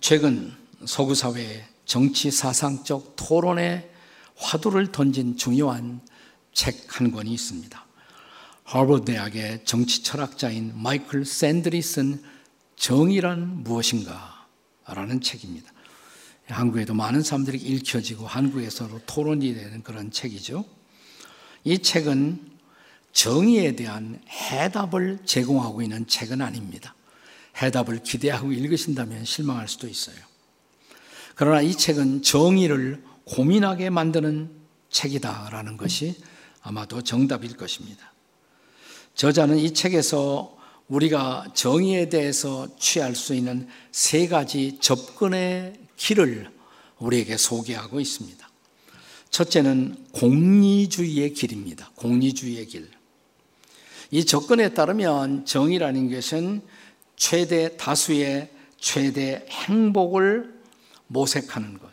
최근 서구 사회의 정치 사상적 토론에 화두를 던진 중요한 책 한 권이 있습니다. 하버드 대학의 정치 철학자인 마이클 샌들이 쓴 정의란 무엇인가? 라는 책입니다. 한국에도 많은 사람들이 읽혀지고 한국에서도 토론이 되는 그런 책이죠. 이 책은 정의에 대한 해답을 제공하고 있는 책은 아닙니다. 해답을 기대하고 읽으신다면 실망할 수도 있어요. 그러나 이 책은 정의를 고민하게 만드는 책이다라는 것이 아마도 정답일 것입니다. 저자는 이 책에서 우리가 정의에 대해서 취할 수 있는 세 가지 접근의 길을 우리에게 소개하고 있습니다. 첫째는 공리주의의 길입니다. 공리주의의 길. 이 접근에 따르면 정의라는 것은 최대 다수의 최대 행복을 모색하는 것.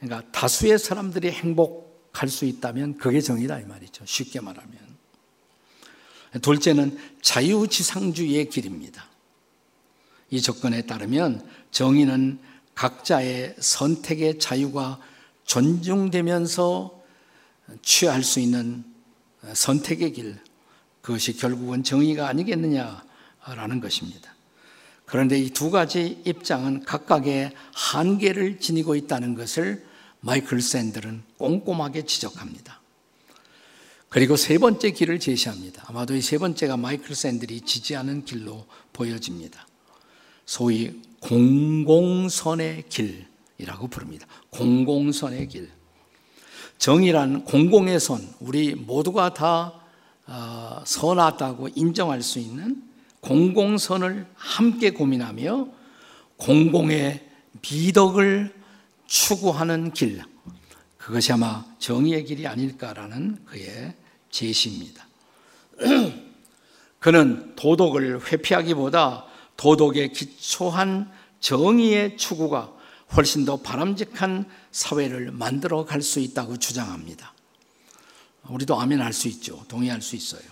그러니까 다수의 사람들이 행복할 수 있다면 그게 정의다 이 말이죠. 쉽게 말하면. 둘째는 자유지상주의의 길입니다. 이 조건에 따르면 정의는 각자의 선택의 자유가 존중되면서 취할 수 있는 선택의 길, 그것이 결국은 정의가 아니겠느냐 라는 것입니다. 그런데 이 두 가지 입장은 각각의 한계를 지니고 있다는 것을 마이클 샌들은 꼼꼼하게 지적합니다. 그리고 세 번째 길을 제시합니다. 아마도 이 세 번째가 마이클 샌들이 지지하는 길로 보여집니다. 소위 공공선의 길이라고 부릅니다. 공공선의 길. 정의란 공공의 선, 우리 모두가 다 어, 선하다고 인정할 수 있는 공공선을 함께 고민하며 공공의 미덕을 추구하는 길, 그것이 아마 정의의 길이 아닐까라는 그의 제시입니다. 그는 도덕을 회피하기보다 도덕에 기초한 정의의 추구가 훨씬 더 바람직한 사회를 만들어 갈 수 있다고 주장합니다. 우리도 아멘 할 수 있죠. 동의할 수 있어요.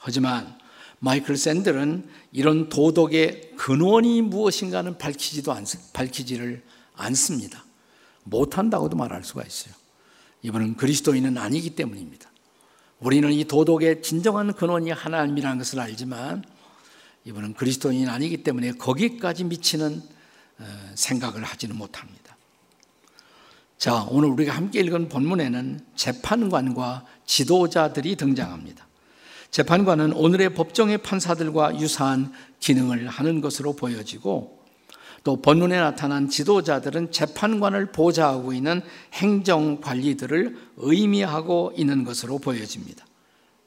하지만 마이클 샌들은 이런 도덕의 근원이 무엇인가는 밝히지도 않, 밝히지를 않습니다. 못한다고도 말할 수가 있어요. 이분은 그리스도인은 아니기 때문입니다. 우리는 이 도덕의 진정한 근원이 하나님이라는 것을 알지만 이분은 그리스도인이 아니기 때문에 거기까지 미치는 어, 생각을 하지는 못합니다. 자, 오늘 우리가 함께 읽은 본문에는 재판관과 지도자들이 등장합니다. 재판관은 오늘의 법정의 판사들과 유사한 기능을 하는 것으로 보여지고 또 본문에 나타난 지도자들은 재판관을 보좌하고 있는 행정 관리들을 의미하고 있는 것으로 보여집니다.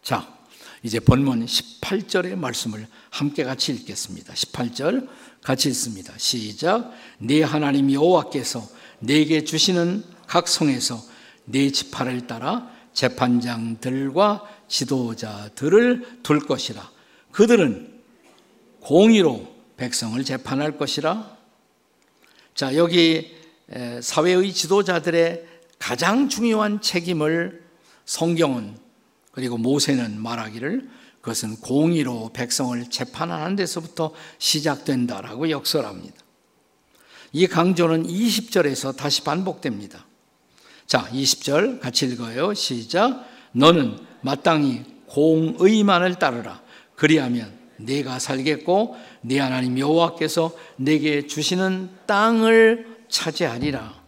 자, 이제 본문 18절의 말씀을 함께 같이 읽겠습니다. 18절 같이 읽습니다. 시작. 네 하나님 여호와께서 내게 주시는 각 성에서 네 지파를 따라 재판장들과 지도자들을 둘 것이라. 그들은 공의로 백성을 재판할 것이라 자, 여기 사회의 지도자들의 가장 중요한 책임을 성경은 그리고 모세는 말하기를 그것은 공의로 백성을 재판하는 데서부터 시작된다라고 역설합니다. 이 강조는 20절에서 다시 반복됩니다. 자, 20절 같이 읽어요. 시작. 너는 마땅히 공의만을 따르라. 그리하면 내가 살겠고 네 하나님 여호와께서 내게 주시는 땅을 차지하리라.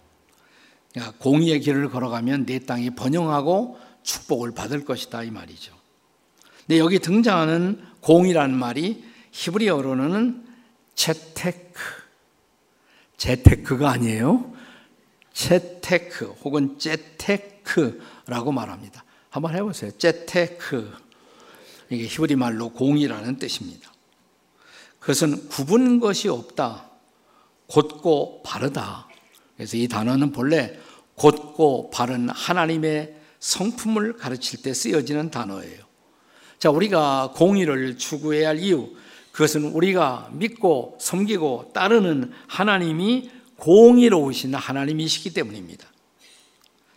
그러니까 공의의 길을 걸어가면 내 땅이 번영하고 축복을 받을 것이다 이 말이죠. 근데 여기 등장하는 공의라는 말이 히브리어로는 체데크, 체데크가 아니에요. 체데크 혹은 쩨데크라고 말합니다. 한번 해보세요. 쩨데크. 이게 히브리 말로 공의라는 뜻입니다. 그것은 굽은 것이 없다. 곧고 바르다. 그래서 이 단어는 본래 곧고 바른 하나님의 성품을 가르칠 때 쓰여지는 단어예요. 자, 우리가 공의를 추구해야 할 이유, 그것은 우리가 믿고 섬기고 따르는 하나님이 공의로우신 하나님이시기 때문입니다.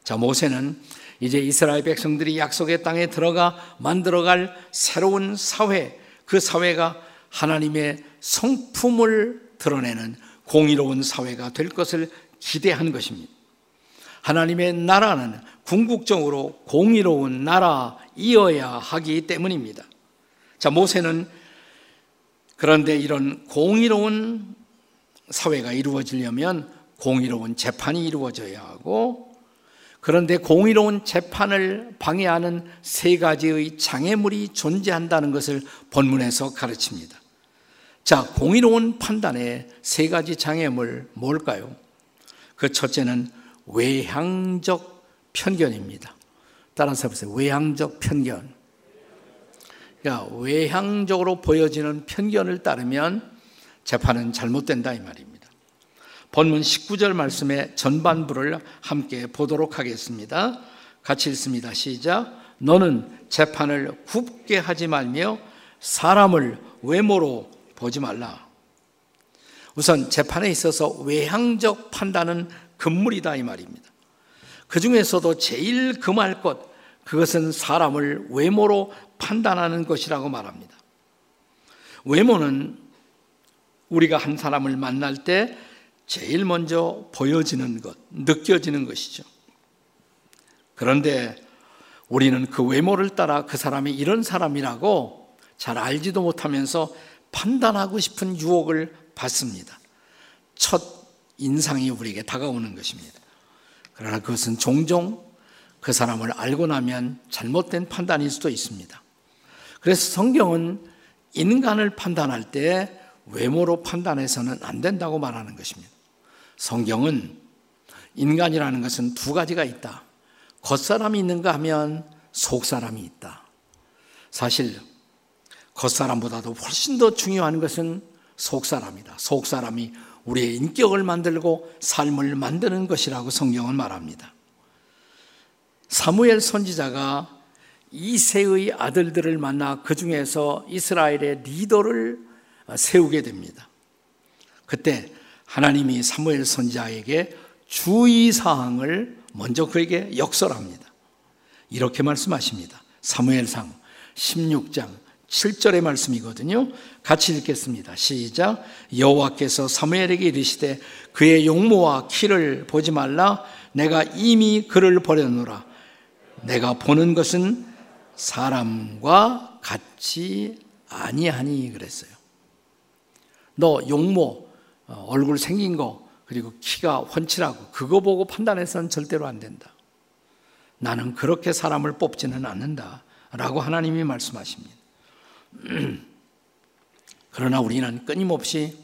자, 모세는 이제 이스라엘 백성들이 약속의 땅에 들어가 만들어갈 새로운 사회, 그 사회가 하나님의 성품을 드러내는 공의로운 사회가 될 것을 기대한 것입니다. 하나님의 나라는 궁극적으로 공의로운 나라이어야 하기 때문입니다. 자, 모세는 그런데 이런 공의로운 사회가 이루어지려면 공의로운 재판이 이루어져야 하고 그런데 공의로운 재판을 방해하는 세 가지의 장애물이 존재한다는 것을 본문에서 가르칩니다. 자, 공의로운 판단의 세 가지 장애물 뭘까요? 그 첫째는 외향적 편견입니다. 따라서 보세요. 외향적 편견. 그러니까 외향적으로 보여지는 편견을 따르면 재판은 잘못된다 이 말입니다. 본문 19절 말씀의 전반부를 함께 보도록 하겠습니다. 같이 읽습니다. 시작. 너는 재판을 굽게 하지 말며 사람을 외모로 보지 말라. 우선 재판에 있어서 외향적 판단은 금물이다 이 말입니다. 그 중에서도 제일 금할 것, 그것은 사람을 외모로 판단하는 것이라고 말합니다. 외모는 우리가 한 사람을 만날 때 제일 먼저 보여지는 것, 느껴지는 것이죠. 그런데 우리는 그 외모를 따라 그 사람이 이런 사람이라고 잘 알지도 못하면서 판단하고 싶은 유혹을 받습니다. 첫 인상이 우리에게 다가오는 것입니다. 그러나 그것은 종종 그 사람을 알고 나면 잘못된 판단일 수도 있습니다. 그래서 성경은 인간을 판단할 때 외모로 판단해서는 안 된다고 말하는 것입니다. 성경은 인간이라는 것은 두 가지가 있다. 겉사람이 있는가 하면 속사람이 있다. 사실 겉사람보다도 훨씬 더 중요한 것은 속사람이다. 속사람이 우리의 인격을 만들고 삶을 만드는 것이라고 성경은 말합니다. 사무엘 선지자가 이세의 아들들을 만나 그 중에서 이스라엘의 리더를 세우게 됩니다. 그때 하나님이 사무엘 선지자에게 주의 사항을 먼저 그에게 역설합니다. 이렇게 말씀하십니다. 사무엘상 16장 7절의 말씀이거든요. 같이 읽겠습니다. 시작. 여호와께서 사무엘에게 이르시되 그의 용모와 키를 보지 말라. 내가 이미 그를 버려놓으라. 내가 보는 것은 사람과 같이 아니하니 그랬어요. 너 용모 어, 얼굴 생긴 거 그리고 키가 훤칠하고 그거 보고 판단해서는 절대로 안 된다. 나는 그렇게 사람을 뽑지는 않는다. 라고 하나님이 말씀하십니다. 그러나 우리는 끊임없이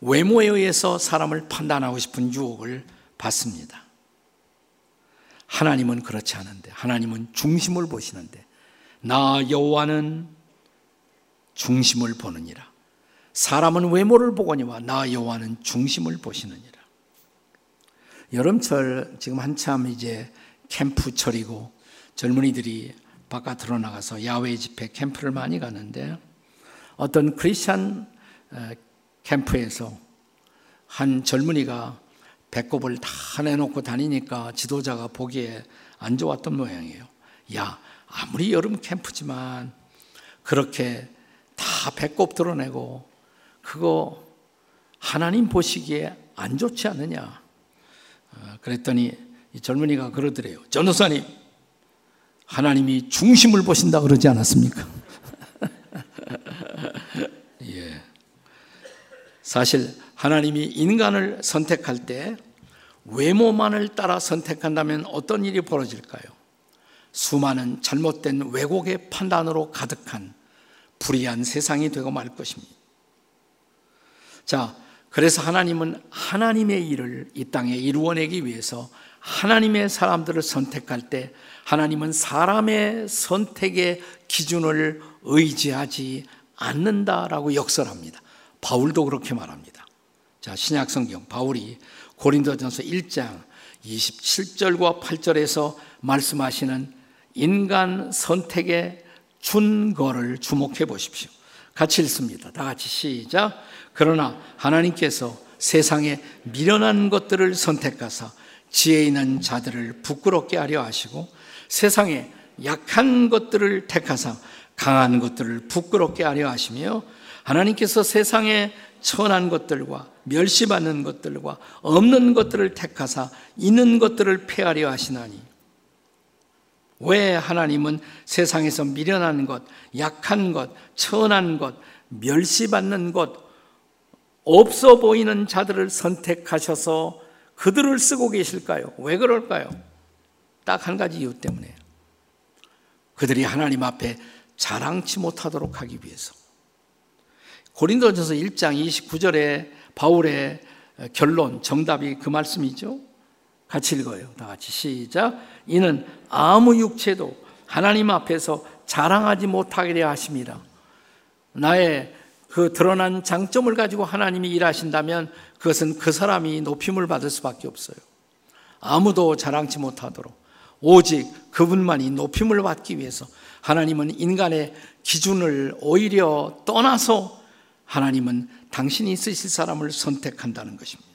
외모에 의해서 사람을 판단하고 싶은 유혹을 받습니다. 하나님은 그렇지 않은데, 하나님은 중심을 보시는데, 나 여호와는 중심을 보느니라. 사람은 외모를 보거니와 나 여호와는 중심을 보시느니라. 여름철 지금 한참 이제 캠프철이고 젊은이들이 바깥으로 나가서 야외 집회 캠프를 많이 가는데 어떤 크리스천 캠프에서 한 젊은이가 배꼽을 다 내놓고 다니니까 지도자가 보기에 안 좋았던 모양이에요. 야, 아무리 여름 캠프지만 그렇게 다 배꼽 드러내고 그거 하나님 보시기에 안 좋지 않느냐. 어, 그랬더니 이 젊은이가 그러더래요. 전도사님, 하나님이 중심을 보신다 그러지 않았습니까? 예. 사실 하나님이 인간을 선택할 때 외모만을 따라 선택한다면 어떤 일이 벌어질까요? 수많은 잘못된 왜곡의 판단으로 가득한 불의한 세상이 되고 말 것입니다. 자, 그래서 하나님은 하나님의 일을 이 땅에 이루어내기 위해서 하나님의 사람들을 선택할 때 하나님은 사람의 선택의 기준을 의지하지 않는다라고 역설합니다. 바울도 그렇게 말합니다. 자, 신약 성경 바울이 고린도전서 1장 27절과 8절에서 말씀하시는 인간 선택의 준거를 주목해 보십시오. 같이 읽습니다. 다 같이 시작. 그러나 하나님께서 세상에 미련한 것들을 선택하사 지혜 있는 자들을 부끄럽게 하려 하시고 세상에 약한 것들을 택하사 강한 것들을 부끄럽게 하려 하시며 하나님께서 세상에 천한 것들과 멸시받는 것들과 없는 것들을 택하사 있는 것들을 폐하려 하시나니 왜 하나님은 세상에서 미련한 것, 약한 것, 천한 것, 멸시받는 것, 없어 보이는 자들을 선택하셔서 그들을 쓰고 계실까요? 왜 그럴까요? 딱 한 가지 이유 때문에 그들이 하나님 앞에 자랑치 못하도록 하기 위해서. 고린도전서 1장 29절에 바울의 결론, 정답이 그 말씀이죠. 같이 읽어요. 다 같이 시작. 이는 아무 육체도 하나님 앞에서 자랑하지 못하게 하십니다. 나의 그 드러난 장점을 가지고 하나님이 일하신다면 그것은 그 사람이 높임을 받을 수밖에 없어요. 아무도 자랑치 못하도록 오직 그분만이 높임을 받기 위해서 하나님은 인간의 기준을 오히려 떠나서 하나님은 당신이 쓰실 사람을 선택한다는 것입니다.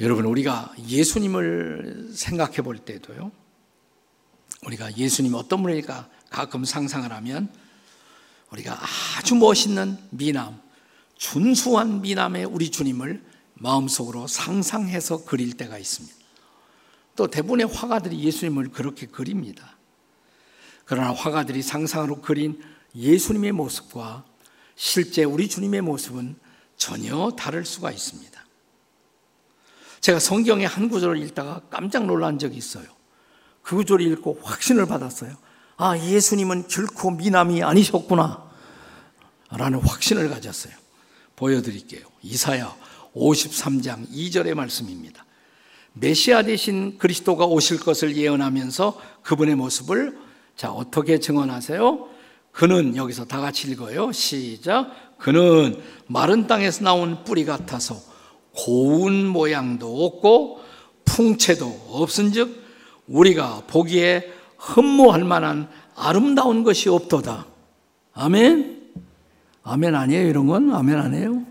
여러분, 우리가 예수님을 생각해 볼 때도요, 우리가 예수님 어떤 분일까 가끔 상상을 하면 우리가 아주 멋있는 미남, 준수한 미남의 우리 주님을 마음속으로 상상해서 그릴 때가 있습니다. 또 대부분의 화가들이 예수님을 그렇게 그립니다. 그러나 화가들이 상상으로 그린 예수님의 모습과 실제 우리 주님의 모습은 전혀 다를 수가 있습니다. 제가 성경의 한 구절을 읽다가 깜짝 놀란 적이 있어요. 그 구절을 읽고 확신을 받았어요. 아, 예수님은 결코 미남이 아니셨구나. 라는 확신을 가졌어요. 보여드릴게요. 이사야 53장 2절의 말씀입니다. 메시아 대신 그리스도가 오실 것을 예언하면서 그분의 모습을 자, 어떻게 증언하세요? 그는 여기서 다 같이 읽어요. 시작. 그는 마른 땅에서 나온 뿌리 같아서 고운 모양도 없고 풍채도 없은즉 우리가 보기에 흠모할 만한 아름다운 것이 없도다. 아멘. 아멘 아니에요 이런 건 아멘 아니에요.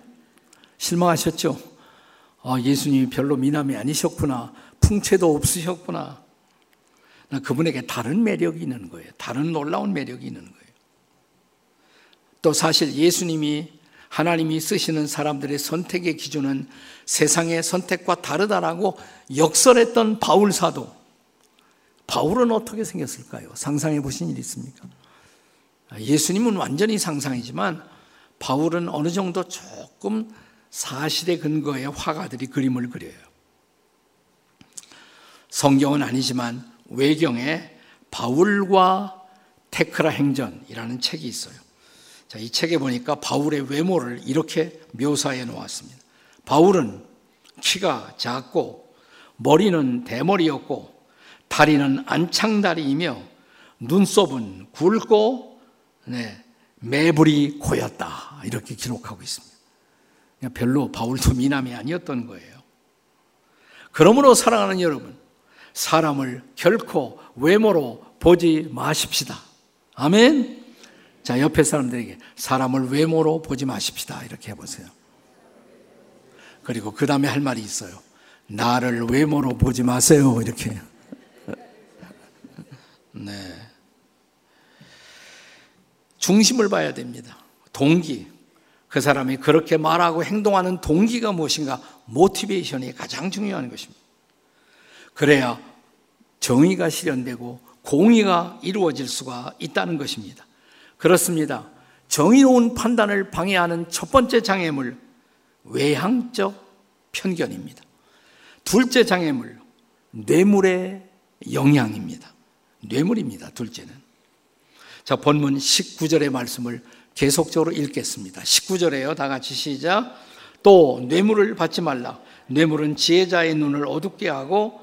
실망하셨죠? 아, 예수님이 별로 미남이 아니셨구나. 풍채도 없으셨구나. 그분에게 다른 매력이 있는 거예요. 다른 놀라운 매력이 있는 거예요. 또 사실 예수님이 하나님이 쓰시는 사람들의 선택의 기준은 세상의 선택과 다르다라고 역설했던 바울 사도. 바울은 어떻게 생겼을까요? 상상해 보신 일 있습니까? 예수님은 완전히 상상이지만 바울은 어느 정도 조금 사실에 근거해 화가들이 그림을 그려요. 성경은 아니지만 외경에 바울과 테크라 행전이라는 책이 있어요. 자, 이 책에 보니까 바울의 외모를 이렇게 묘사해 놓았습니다. 바울은 키가 작고 머리는 대머리였고 다리는 안창다리이며 눈썹은 굵고 네, 매불이 고였다. 이렇게 기록하고 있습니다. 별로 바울도 미남이 아니었던 거예요. 그러므로 사랑하는 여러분, 사람을 결코 외모로 보지 마십시다. 아멘. 자, 옆에 사람들에게 사람을 외모로 보지 마십시다. 이렇게 해보세요. 그리고 그 다음에 할 말이 있어요. 나를 외모로 보지 마세요. 이렇게. 네. 중심을 봐야 됩니다. 동기. 그 사람이 그렇게 말하고 행동하는 동기가 무엇인가? 모티베이션이 가장 중요한 것입니다. 그래야 정의가 실현되고 공의가 이루어질 수가 있다는 것입니다. 그렇습니다. 정의로운 판단을 방해하는 첫 번째 장애물, 외향적 편견입니다. 둘째 장애물, 뇌물의 영향입니다. 뇌물입니다, 둘째는. 자, 본문 19절의 말씀을 계속적으로 읽겠습니다. 19절에요. 다 같이 시작. 또 뇌물을 받지 말라. 뇌물은 지혜자의 눈을 어둡게 하고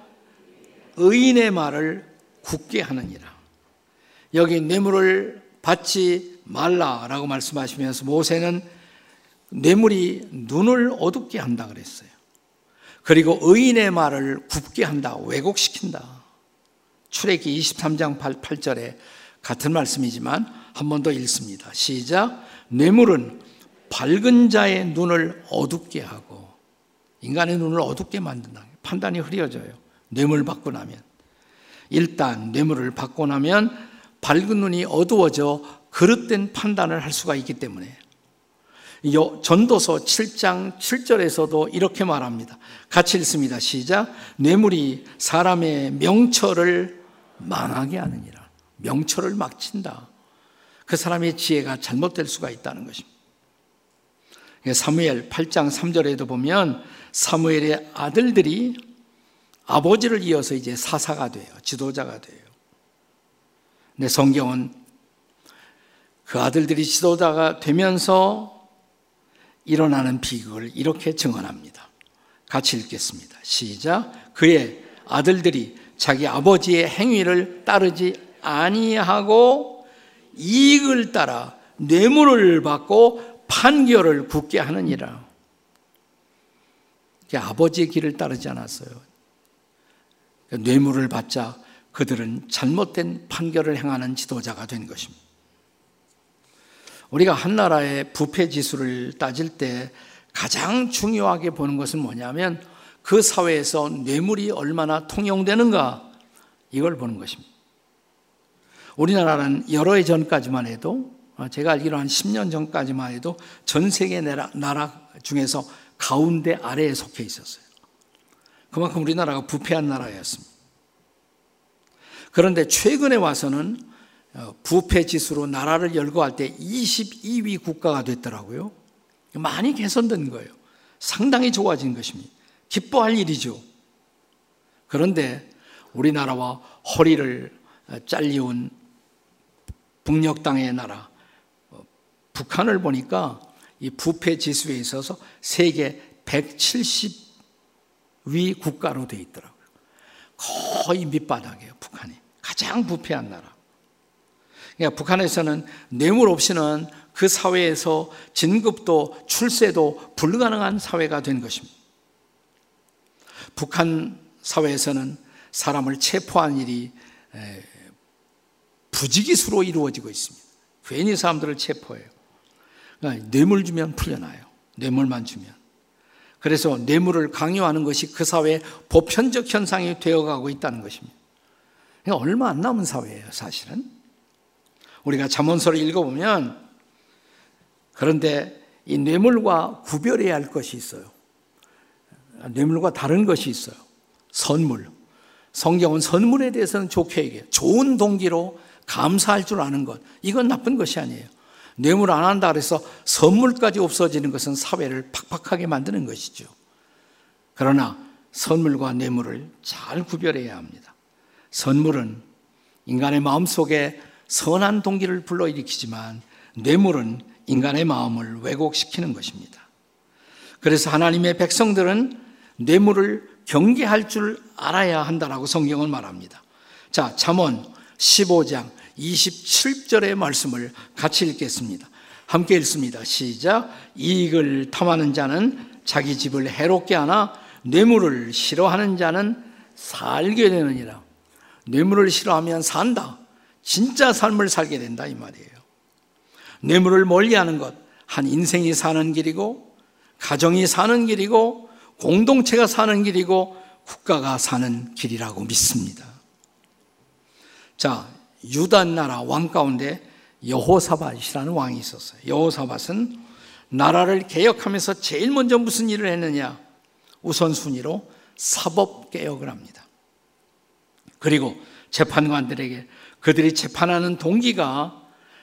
의인의 말을 굳게 하느니라. 여기 뇌물을 받지 말라라고 말씀하시면서 모세는 뇌물이 눈을 어둡게 한다 그랬어요. 그리고 의인의 말을 굽게 한다, 왜곡시킨다. 출애기 23장 8, 8절에 같은 말씀이지만 한 번 더 읽습니다. 시작. 뇌물은 밝은 자의 눈을 어둡게 하고 인간의 눈을 어둡게 만든다. 판단이 흐려져요. 뇌물 받고 나면. 일단 뇌물을 받고 나면 밝은 눈이 어두워져 그릇된 판단을 할 수가 있기 때문에 전도서 7장 7절에서도 이렇게 말합니다. 같이 읽습니다. 시작. 뇌물이 사람의 명철을 망하게 하느니라. 명철을 막친다. 그 사람의 지혜가 잘못될 수가 있다는 것입니다. 사무엘 8장 3절에도 보면 사무엘의 아들들이 아버지를 이어서 이제 사사가 돼요. 지도자가 돼요. 근데 성경은 그 아들들이 지도자가 되면서 일어나는 비극을 이렇게 증언합니다. 같이 읽겠습니다. 시작. 그의 아들들이 자기 아버지의 행위를 따르지 아니하고 이익을 따라 뇌물을 받고 판결을 굳게 하느니라. 아버지의 길을 따르지 않았어요. 뇌물을 받자 그들은 잘못된 판결을 행하는 지도자가 된 것입니다. 우리가 한 나라의 부패 지수를 따질 때 가장 중요하게 보는 것은 뭐냐면 그 사회에서 뇌물이 얼마나 통용되는가 이걸 보는 것입니다. 우리나라는 여러 해 전까지만 해도 제가 알기로 한 10년 전까지만 해도 전 세계 나라 중에서 가운데 아래에 속해 있었어요. 그만큼 우리나라가 부패한 나라였습니다. 그런데 최근에 와서는 어, 부패 지수로 나라를 열거할 때 22위 국가가 됐더라고요. 많이 개선된 거예요. 상당히 좋아진 것입니다. 기뻐할 일이죠. 그런데 우리나라와 허리를 어, 잘리운 북녘 땅의 나라 어, 북한을 보니까 이 부패 지수에 있어서 세계 170위 국가로 돼 있더라고요. 거의 밑바닥이에요, 북한이. 가장 부패한 나라. 그러니까 북한에서는 뇌물 없이는 그 사회에서 진급도 출세도 불가능한 사회가 된 것입니다. 북한 사회에서는 사람을 체포한 일이 부지기수로 이루어지고 있습니다. 괜히 사람들을 체포해요. 그러니까 뇌물 주면 풀려나요. 뇌물만 주면. 그래서 뇌물을 강요하는 것이 그 사회의 보편적 현상이 되어가고 있다는 것입니다. 얼마 안 남은 사회예요, 사실은. 우리가 잠언서를 읽어보면 그런데 이 뇌물과 구별해야 할 것이 있어요. 뇌물과 다른 것이 있어요. 선물. 성경은 선물에 대해서는 좋게 얘기해요. 좋은 동기로 감사할 줄 아는 것. 이건 나쁜 것이 아니에요. 뇌물 안 한다 그래서 선물까지 없어지는 것은 사회를 팍팍하게 만드는 것이죠. 그러나 선물과 뇌물을 잘 구별해야 합니다. 선물은 인간의 마음 속에 선한 동기를 불러일으키지만 뇌물은 인간의 마음을 왜곡시키는 것입니다. 그래서 하나님의 백성들은 뇌물을 경계할 줄 알아야 한다라고 성경은 말합니다. 자, 잠언 15장 27절의 말씀을 같이 읽겠습니다. 함께 읽습니다. 시작. 이익을 탐하는 자는 자기 집을 해롭게 하나 뇌물을 싫어하는 자는 살게 되느니라. 뇌물을 싫어하면 산다. 진짜 삶을 살게 된다 이 말이에요. 뇌물을 멀리하는 것, 한 인생이 사는 길이고 가정이 사는 길이고 공동체가 사는 길이고 국가가 사는 길이라고 믿습니다. 자, 유다 나라 왕 가운데 여호사밧이라는 왕이 있었어요. 여호사밧은 나라를 개혁하면서 제일 먼저 무슨 일을 했느냐? 우선순위로 사법 개혁을 합니다. 그리고 재판관들에게 그들이 재판하는 동기가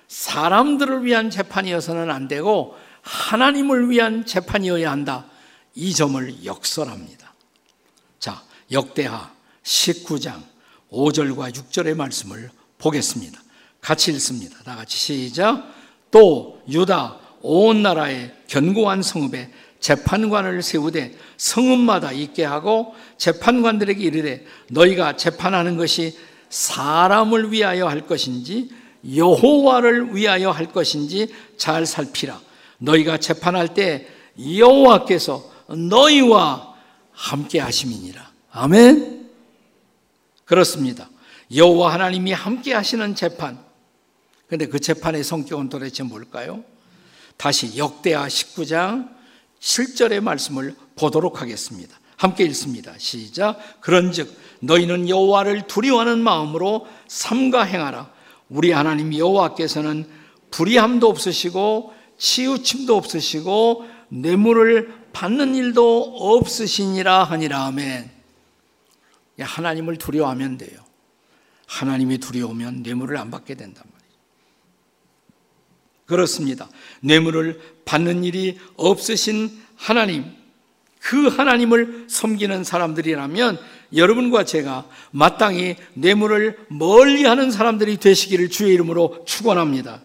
사람들을 위한 재판이어서는 안 되고 하나님을 위한 재판이어야 한다. 이 점을 역설합니다. 자, 역대하 19장 5절과 6절의 말씀을 보겠습니다. 같이 읽습니다. 다 같이 시작. 또 유다 온 나라의 견고한 성읍에 재판관을 세우되 성읍마다 있게 하고 재판관들에게 이르되 너희가 재판하는 것이 사람을 위하여 할 것인지 여호와를 위하여 할 것인지 잘 살피라. 너희가 재판할 때 여호와께서 너희와 함께 하심이니라. 아멘. 그렇습니다. 여호와 하나님이 함께 하시는 재판. 근데 그 재판의 성격은 도대체 뭘까요? 다시 역대하 19장 7절의 말씀을 보도록 하겠습니다. 함께 읽습니다. 시작. 그런즉 너희는 여호와를 두려워하는 마음으로 삼가 행하라. 우리 하나님 여호와께서는 불의함도 없으시고 치우침도 없으시고 뇌물을 받는 일도 없으시니라 하니라 하면 하나님을 두려워하면 돼요. 하나님이 두려우면 뇌물을 안 받게 된단 말이에요. 그렇습니다. 뇌물을 받는 일이 없으신 하나님, 그 하나님을 섬기는 사람들이라면 여러분과 제가 마땅히 뇌물을 멀리 하는 사람들이 되시기를 주의 이름으로 축원합니다.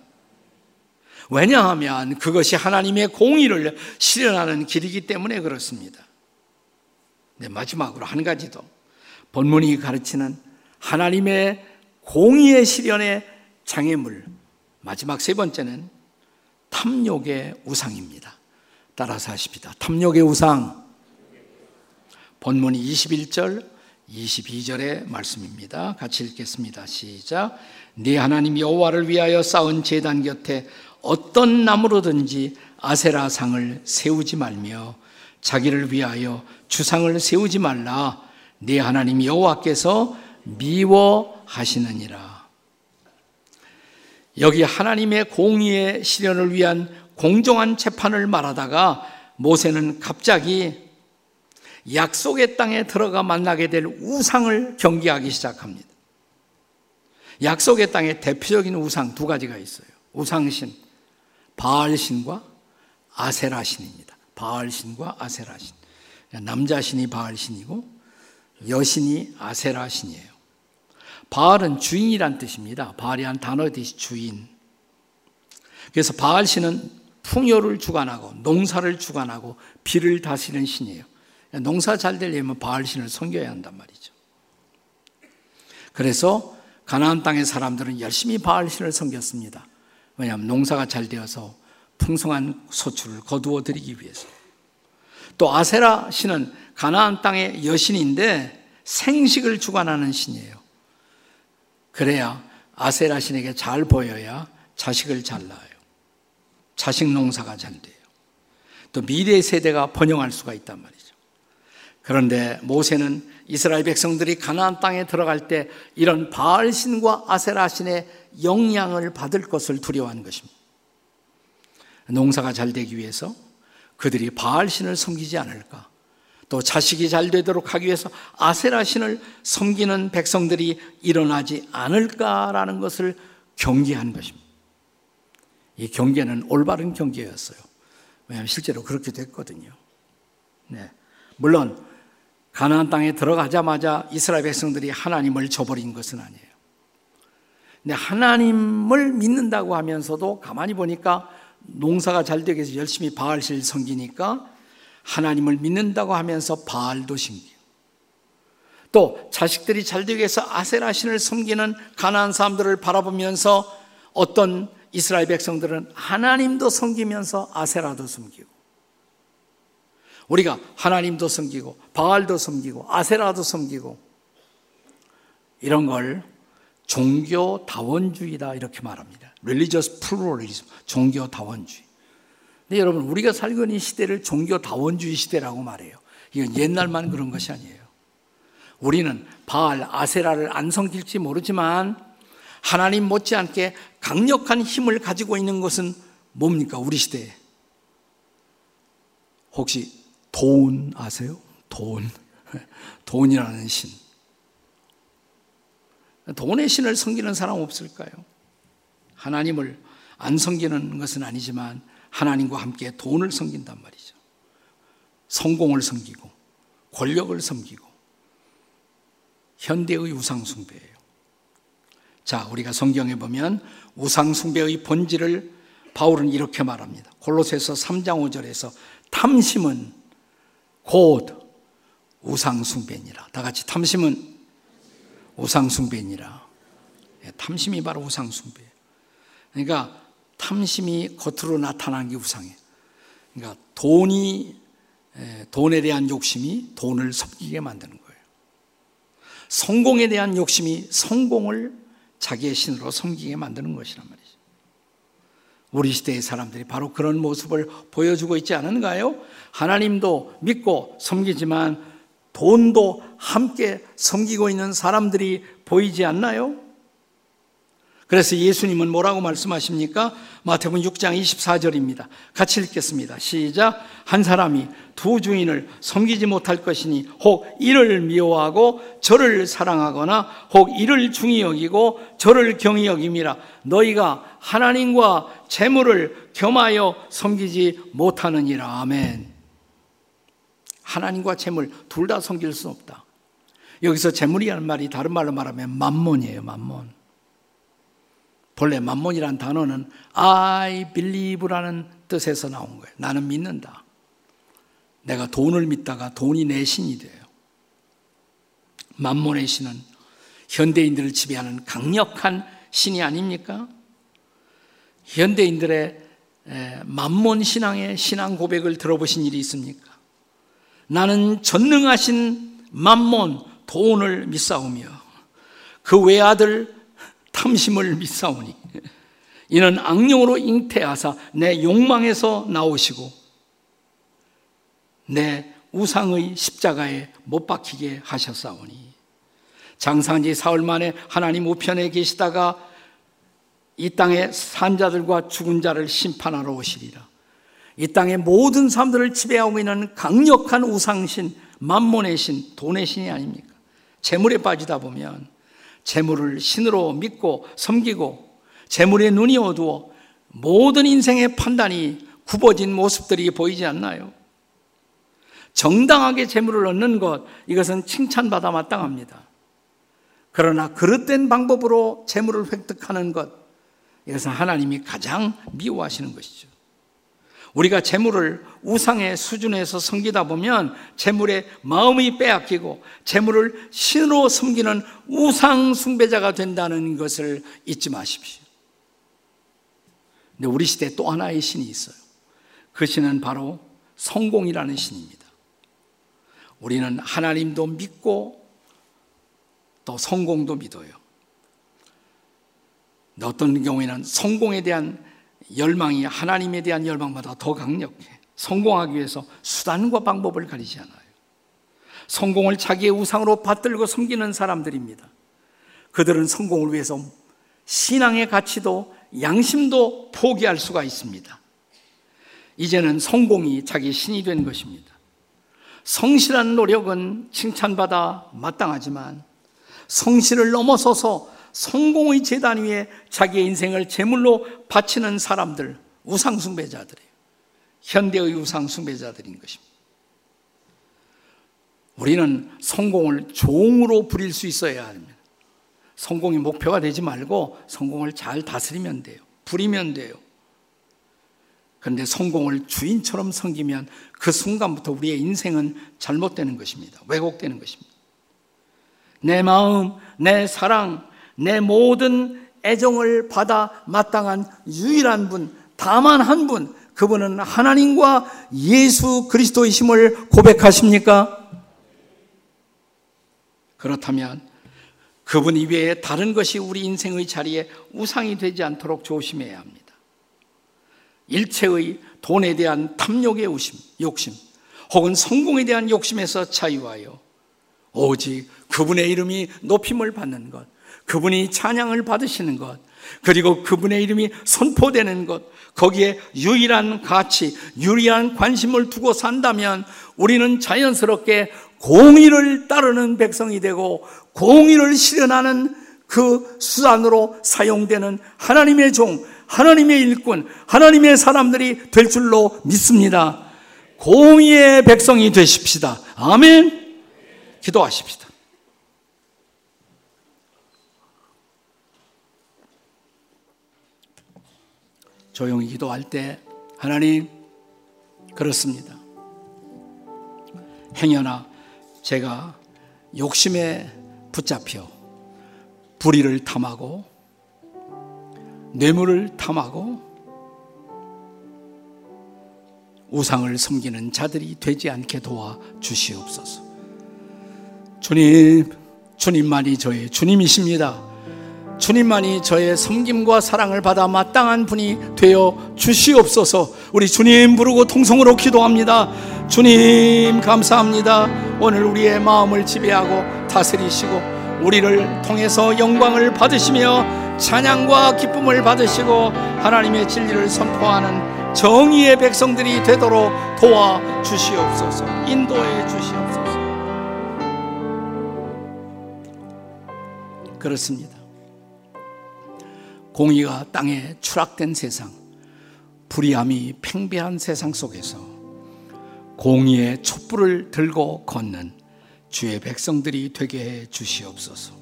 왜냐하면 그것이 하나님의 공의를 실현하는 길이기 때문에 그렇습니다. 네, 마지막으로 한 가지 더. 본문이 가르치는 하나님의 공의의 실현의 장애물. 마지막 세 번째는 탐욕의 우상입니다. 따라서 하십니다. 탐욕의 우상. 본문이 21절, 22절의 말씀입니다. 같이 읽겠습니다. 시작. 네 하나님 여호와를 위하여 쌓은 제단 곁에 어떤 나무로든지 아세라 상을 세우지 말며 자기를 위하여 주상을 세우지 말라. 네 하나님 여호와께서 미워하시느니라. 여기 하나님의 공의의 실현을 위한 공정한 재판을 말하다가 모세는 갑자기 약속의 땅에 들어가 만나게 될 우상을 경계하기 시작합니다. 약속의 땅에 대표적인 우상 두 가지가 있어요. 우상신, 바알신과 아세라신입니다. 바알신과 아세라신. 남자신이 바알신이고 여신이 아세라신이에요. 바알은 주인이란 뜻입니다. 바알이 한 단어 뜻이 주인. 그래서 바알 신은 풍요를 주관하고 농사를 주관하고 비를 다스리는 신이에요. 농사 잘 되려면 바알 신을 섬겨야 한단 말이죠. 그래서 가나안 땅의 사람들은 열심히 바알 신을 섬겼습니다. 왜냐하면 농사가 잘 되어서 풍성한 소출을 거두어 드리기 위해서. 또 아세라 신은 가나안 땅의 여신인데 생식을 주관하는 신이에요. 그래야 아세라 신에게 잘 보여야 자식을 잘 낳아요. 자식 농사가 잘 돼요. 또 미래 세대가 번영할 수가 있단 말이죠. 그런데 모세는 이스라엘 백성들이 가나안 땅에 들어갈 때 이런 바알 신과 아세라 신의 영향을 받을 것을 두려워한 것입니다. 농사가 잘 되기 위해서 그들이 바알 신을 섬기지 않을까? 또 자식이 잘 되도록 하기 위해서 아세라 신을 섬기는 백성들이 일어나지 않을까라는 것을 경계한 것입니다. 이 경계는 올바른 경계였어요. 왜냐하면 실제로 그렇게 됐거든요. 네. 물론 가나안 땅에 들어가자마자 이스라엘 백성들이 하나님을 저버린 것은 아니에요. 근데 하나님을 믿는다고 하면서도 가만히 보니까 농사가 잘 되기 위해서 열심히 바알실 섬기니까 하나님을 믿는다고 하면서 바알도 섬기고 또 자식들이 잘 되기 위해서 아세라 신을 섬기는 가나안 사람들을 바라보면서 어떤 이스라엘 백성들은 하나님도 섬기면서 아세라도 섬기고 우리가 하나님도 섬기고 바알도 섬기고 아세라도 섬기고 이런 걸 종교 다원주의다 이렇게 말합니다. religious pluralism, 종교 다원주의. 근데 여러분 우리가 살고 있는 시대를 종교 다원주의 시대라고 말해요. 이건 옛날만 그런 것이 아니에요. 우리는 바알, 아세라를 안 섬길지 모르지만 하나님 못지않게 강력한 힘을 가지고 있는 것은 뭡니까? 우리 시대에. 혹시 돈 아세요? 돈. 돈이라는 신. 돈의 신을 섬기는 사람 없을까요? 하나님을 안 섬기는 것은 아니지만 하나님과 함께 돈을 섬긴단 말이죠. 성공을 섬기고 권력을 섬기고 현대의 우상숭배예요. 자, 우리가 성경에 보면 우상숭배의 본질을 바울은 이렇게 말합니다. 골로새서 3장 5절에서 탐심은 곧 우상숭배니라. 다 같이 탐심은 우상숭배니라. 예, 탐심이 바로 우상숭배. 그러니까 탐심이 겉으로 나타나는 게 우상이에요. 그러니까 돈이 예, 돈에 대한 욕심이 돈을 섬기게 만드는 거예요. 성공에 대한 욕심이 성공을 자기의 신으로 섬기게 만드는 것이란 말이죠. 우리 시대의 사람들이 바로 그런 모습을 보여주고 있지 않은가요? 하나님도 믿고 섬기지만 돈도 함께 섬기고 있는 사람들이 보이지 않나요? 그래서 예수님은 뭐라고 말씀하십니까? 마태복음 6장 24절입니다. 같이 읽겠습니다. 시작. 한 사람이 두 주인을 섬기지 못할 것이니 혹 이를 미워하고 저를 사랑하거나 혹 이를 중히 여기고 저를 경히 여김이라 너희가 하나님과 재물을 겸하여 섬기지 못하느니라. 아멘. 하나님과 재물 둘 다 섬길 수 없다. 여기서 재물이라는 말이 다른 말로 말하면 만몬이에요, 만몬. 본래 만몬이란 단어는 I believe라는 뜻에서 나온 거예요. 나는 믿는다. 내가 돈을 믿다가 돈이 내 신이 돼요. 만몬의 신은 현대인들을 지배하는 강력한 신이 아닙니까? 현대인들의 만몬 신앙의 신앙 고백을 들어보신 일이 있습니까? 나는 전능하신 만몬 돈을 믿사오며 그 외아들 탐심을 믿사오니 이는 악령으로 잉태하사 내 욕망에서 나오시고 내 우상의 십자가에 못 박히게 하셨사오니 장사한 지 사흘 만에 하나님 우편에 계시다가 이 땅의 산자들과 죽은 자를 심판하러 오시리라. 이 땅의 모든 사람들을 지배하고 있는 강력한 우상신, 만몬의 신, 돈의 신이 아닙니까? 재물에 빠지다 보면 재물을 신으로 믿고 섬기고 재물의 눈이 어두워 모든 인생의 판단이 굽어진 모습들이 보이지 않나요? 정당하게 재물을 얻는 것, 이것은 칭찬받아 마땅합니다. 그러나 그릇된 방법으로 재물을 획득하는 것, 이것은 하나님이 가장 미워하시는 것이죠. 우리가 재물을 우상의 수준에서 섬기다 보면 재물의 마음이 빼앗기고 재물을 신으로 섬기는 우상 숭배자가 된다는 것을 잊지 마십시오. 근데 우리 시대에 또 하나의 신이 있어요. 그 신은 바로 성공이라는 신입니다. 우리는 하나님도 믿고 또 성공도 믿어요. 어떤 경우에는 성공에 대한 열망이 하나님에 대한 열망보다 더 강력해. 성공하기 위해서 수단과 방법을 가리지 않아요. 성공을 자기의 우상으로 받들고 섬기는 사람들입니다. 그들은 성공을 위해서 신앙의 가치도 양심도 포기할 수가 있습니다. 이제는 성공이 자기 신이 된 것입니다. 성실한 노력은 칭찬받아 마땅하지만 성실을 넘어서서 성공의 재단 위에 자기의 인생을 제물로 바치는 사람들, 우상숭배자들이에요. 현대의 우상 숭배자들인 것입니다. 우리는 성공을 종으로 부릴 수 있어야 합니다. 성공이 목표가 되지 말고 성공을 잘 다스리면 돼요. 부리면 돼요. 그런데 성공을 주인처럼 섬기면 그 순간부터 우리의 인생은 잘못되는 것입니다. 왜곡되는 것입니다. 내 마음, 내 사랑, 내 모든 애정을 받아 마땅한 유일한 분, 다만 한 분, 그분은 하나님과 예수 그리스도이심을 고백하십니까? 그렇다면 그분 이외에 다른 것이 우리 인생의 자리에 우상이 되지 않도록 조심해야 합니다. 일체의 돈에 대한 탐욕의 욕심, 혹은 성공에 대한 욕심에서 자유하여 오직 그분의 이름이 높임을 받는 것, 그분이 찬양을 받으시는 것, 그리고 그분의 이름이 선포되는 것, 거기에 유일한 가치, 유일한 관심을 두고 산다면 우리는 자연스럽게 공의를 따르는 백성이 되고 공의를 실현하는 그 수단으로 사용되는 하나님의 종, 하나님의 일꾼, 하나님의 사람들이 될 줄로 믿습니다. 공의의 백성이 되십시다. 아멘. 기도하십시다. 조용히 기도할 때 하나님 그렇습니다. 행여나 제가 욕심에 붙잡혀 불의를 탐하고 뇌물을 탐하고 우상을 섬기는 자들이 되지 않게 도와 주시옵소서. 주님, 주님만이 저의 주님이십니다. 주님만이 저의 섬김과 사랑을 받아 마땅한 분이 되어 주시옵소서. 우리 주님 부르고 통성으로 기도합니다. 주님 감사합니다. 오늘 우리의 마음을 지배하고 다스리시고 우리를 통해서 영광을 받으시며 찬양과 기쁨을 받으시고 하나님의 진리를 선포하는 정의의 백성들이 되도록 도와 주시옵소서. 인도해 주시옵소서. 그렇습니다. 공의가 땅에 추락된 세상, 불의함이 팽배한 세상 속에서 공의의 촛불을 들고 걷는 주의 백성들이 되게 해 주시옵소서.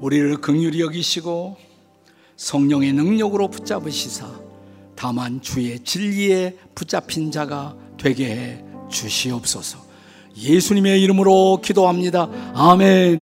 우리를 긍휼히 여기시고 성령의 능력으로 붙잡으시사 다만 주의 진리에 붙잡힌 자가 되게 해 주시옵소서. 예수님의 이름으로 기도합니다. 아멘.